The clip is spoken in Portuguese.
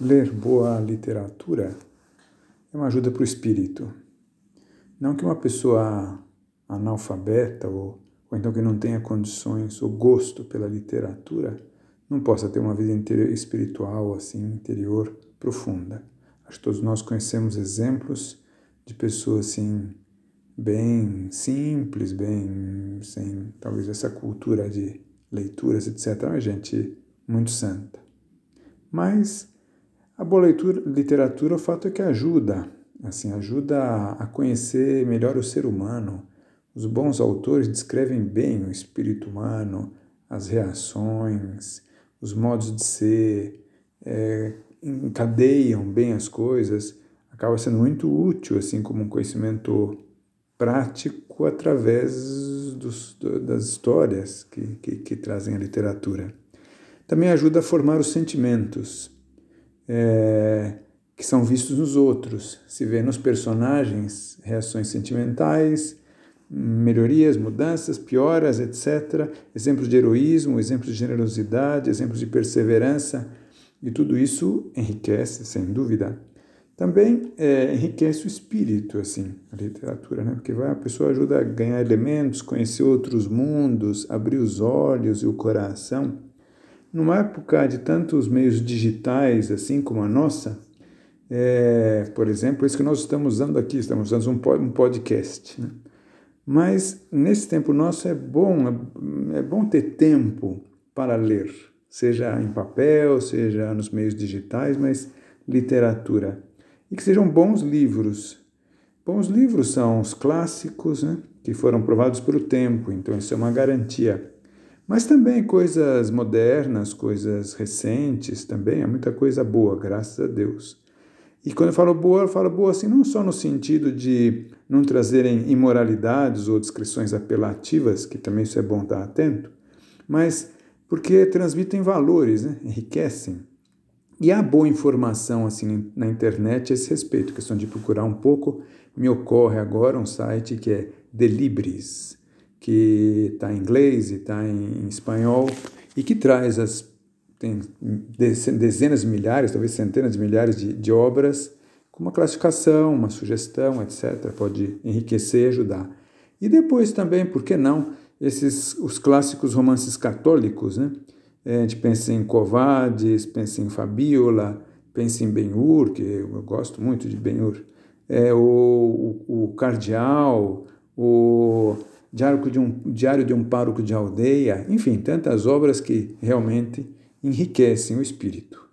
ler boa literatura é uma ajuda para o espírito. Não que uma pessoa analfabeta ou, ou então que não tenha condições ou gosto pela literatura não possa ter uma vida espiritual assim interior profunda. Acho que todos nós conhecemos exemplos de pessoas assim bem simples, bem sem talvez essa cultura de leituras, etc. É gente muito santa. Mas a boa leitura, literatura, o fato é que ajuda, assim, ajuda a conhecer melhor o ser humano. Os bons autores descrevem bem o espírito humano, as reações, os modos de ser, é, encadeiam bem as coisas, acaba sendo muito útil, assim, como um conhecimento prático através dos, das histórias que, que, que trazem a literatura. Também ajuda a formar os sentimentos é, que são vistos nos outros. Se vê nos personagens reações sentimentais, melhorias, mudanças, pioras, etc. Exemplos de heroísmo, exemplos de generosidade, exemplos de perseverança, e tudo isso enriquece, sem dúvida. Também é, enriquece o espírito, assim, a literatura, né? Porque vai, a pessoa ajuda a ganhar elementos, conhecer outros mundos, abrir os olhos e o coração numa época de tantos meios digitais, assim como a nossa, é, por exemplo, isso que nós estamos usando aqui, estamos usando um podcast. Né? Mas nesse tempo nosso é bom, é, é bom ter tempo para ler, seja em papel, seja nos meios digitais, mas literatura. E que sejam bons livros. Bons livros são os clássicos, né, que foram provados pelo tempo, então isso é uma garantia. Mas também coisas modernas, coisas recentes também, há muita coisa boa, graças a Deus. E quando eu falo boa, eu falo boa assim, não só no sentido de não trazerem imoralidades ou descrições apelativas, que também isso é bom estar atento, mas porque transmitem valores, né? enriquecem. E há boa informação assim na internet a esse respeito, questão de procurar um pouco. Me ocorre agora um site que é Delibris que está em inglês e está em espanhol e que traz as tem dezenas de milhares, talvez centenas de milhares de, de obras com uma classificação, uma sugestão, etc. Pode enriquecer e ajudar. E depois também, por que não, esses os clássicos romances católicos, né? É, a gente pensa em Covades, pensa em Fabiola, pensa em Ben-Hur, que eu gosto muito de Ben-Hur, é, o, o, o Cardeal, o Diário de, um, Diário de um Pároco de Aldeia, enfim, tantas obras que realmente enriquecem o espírito.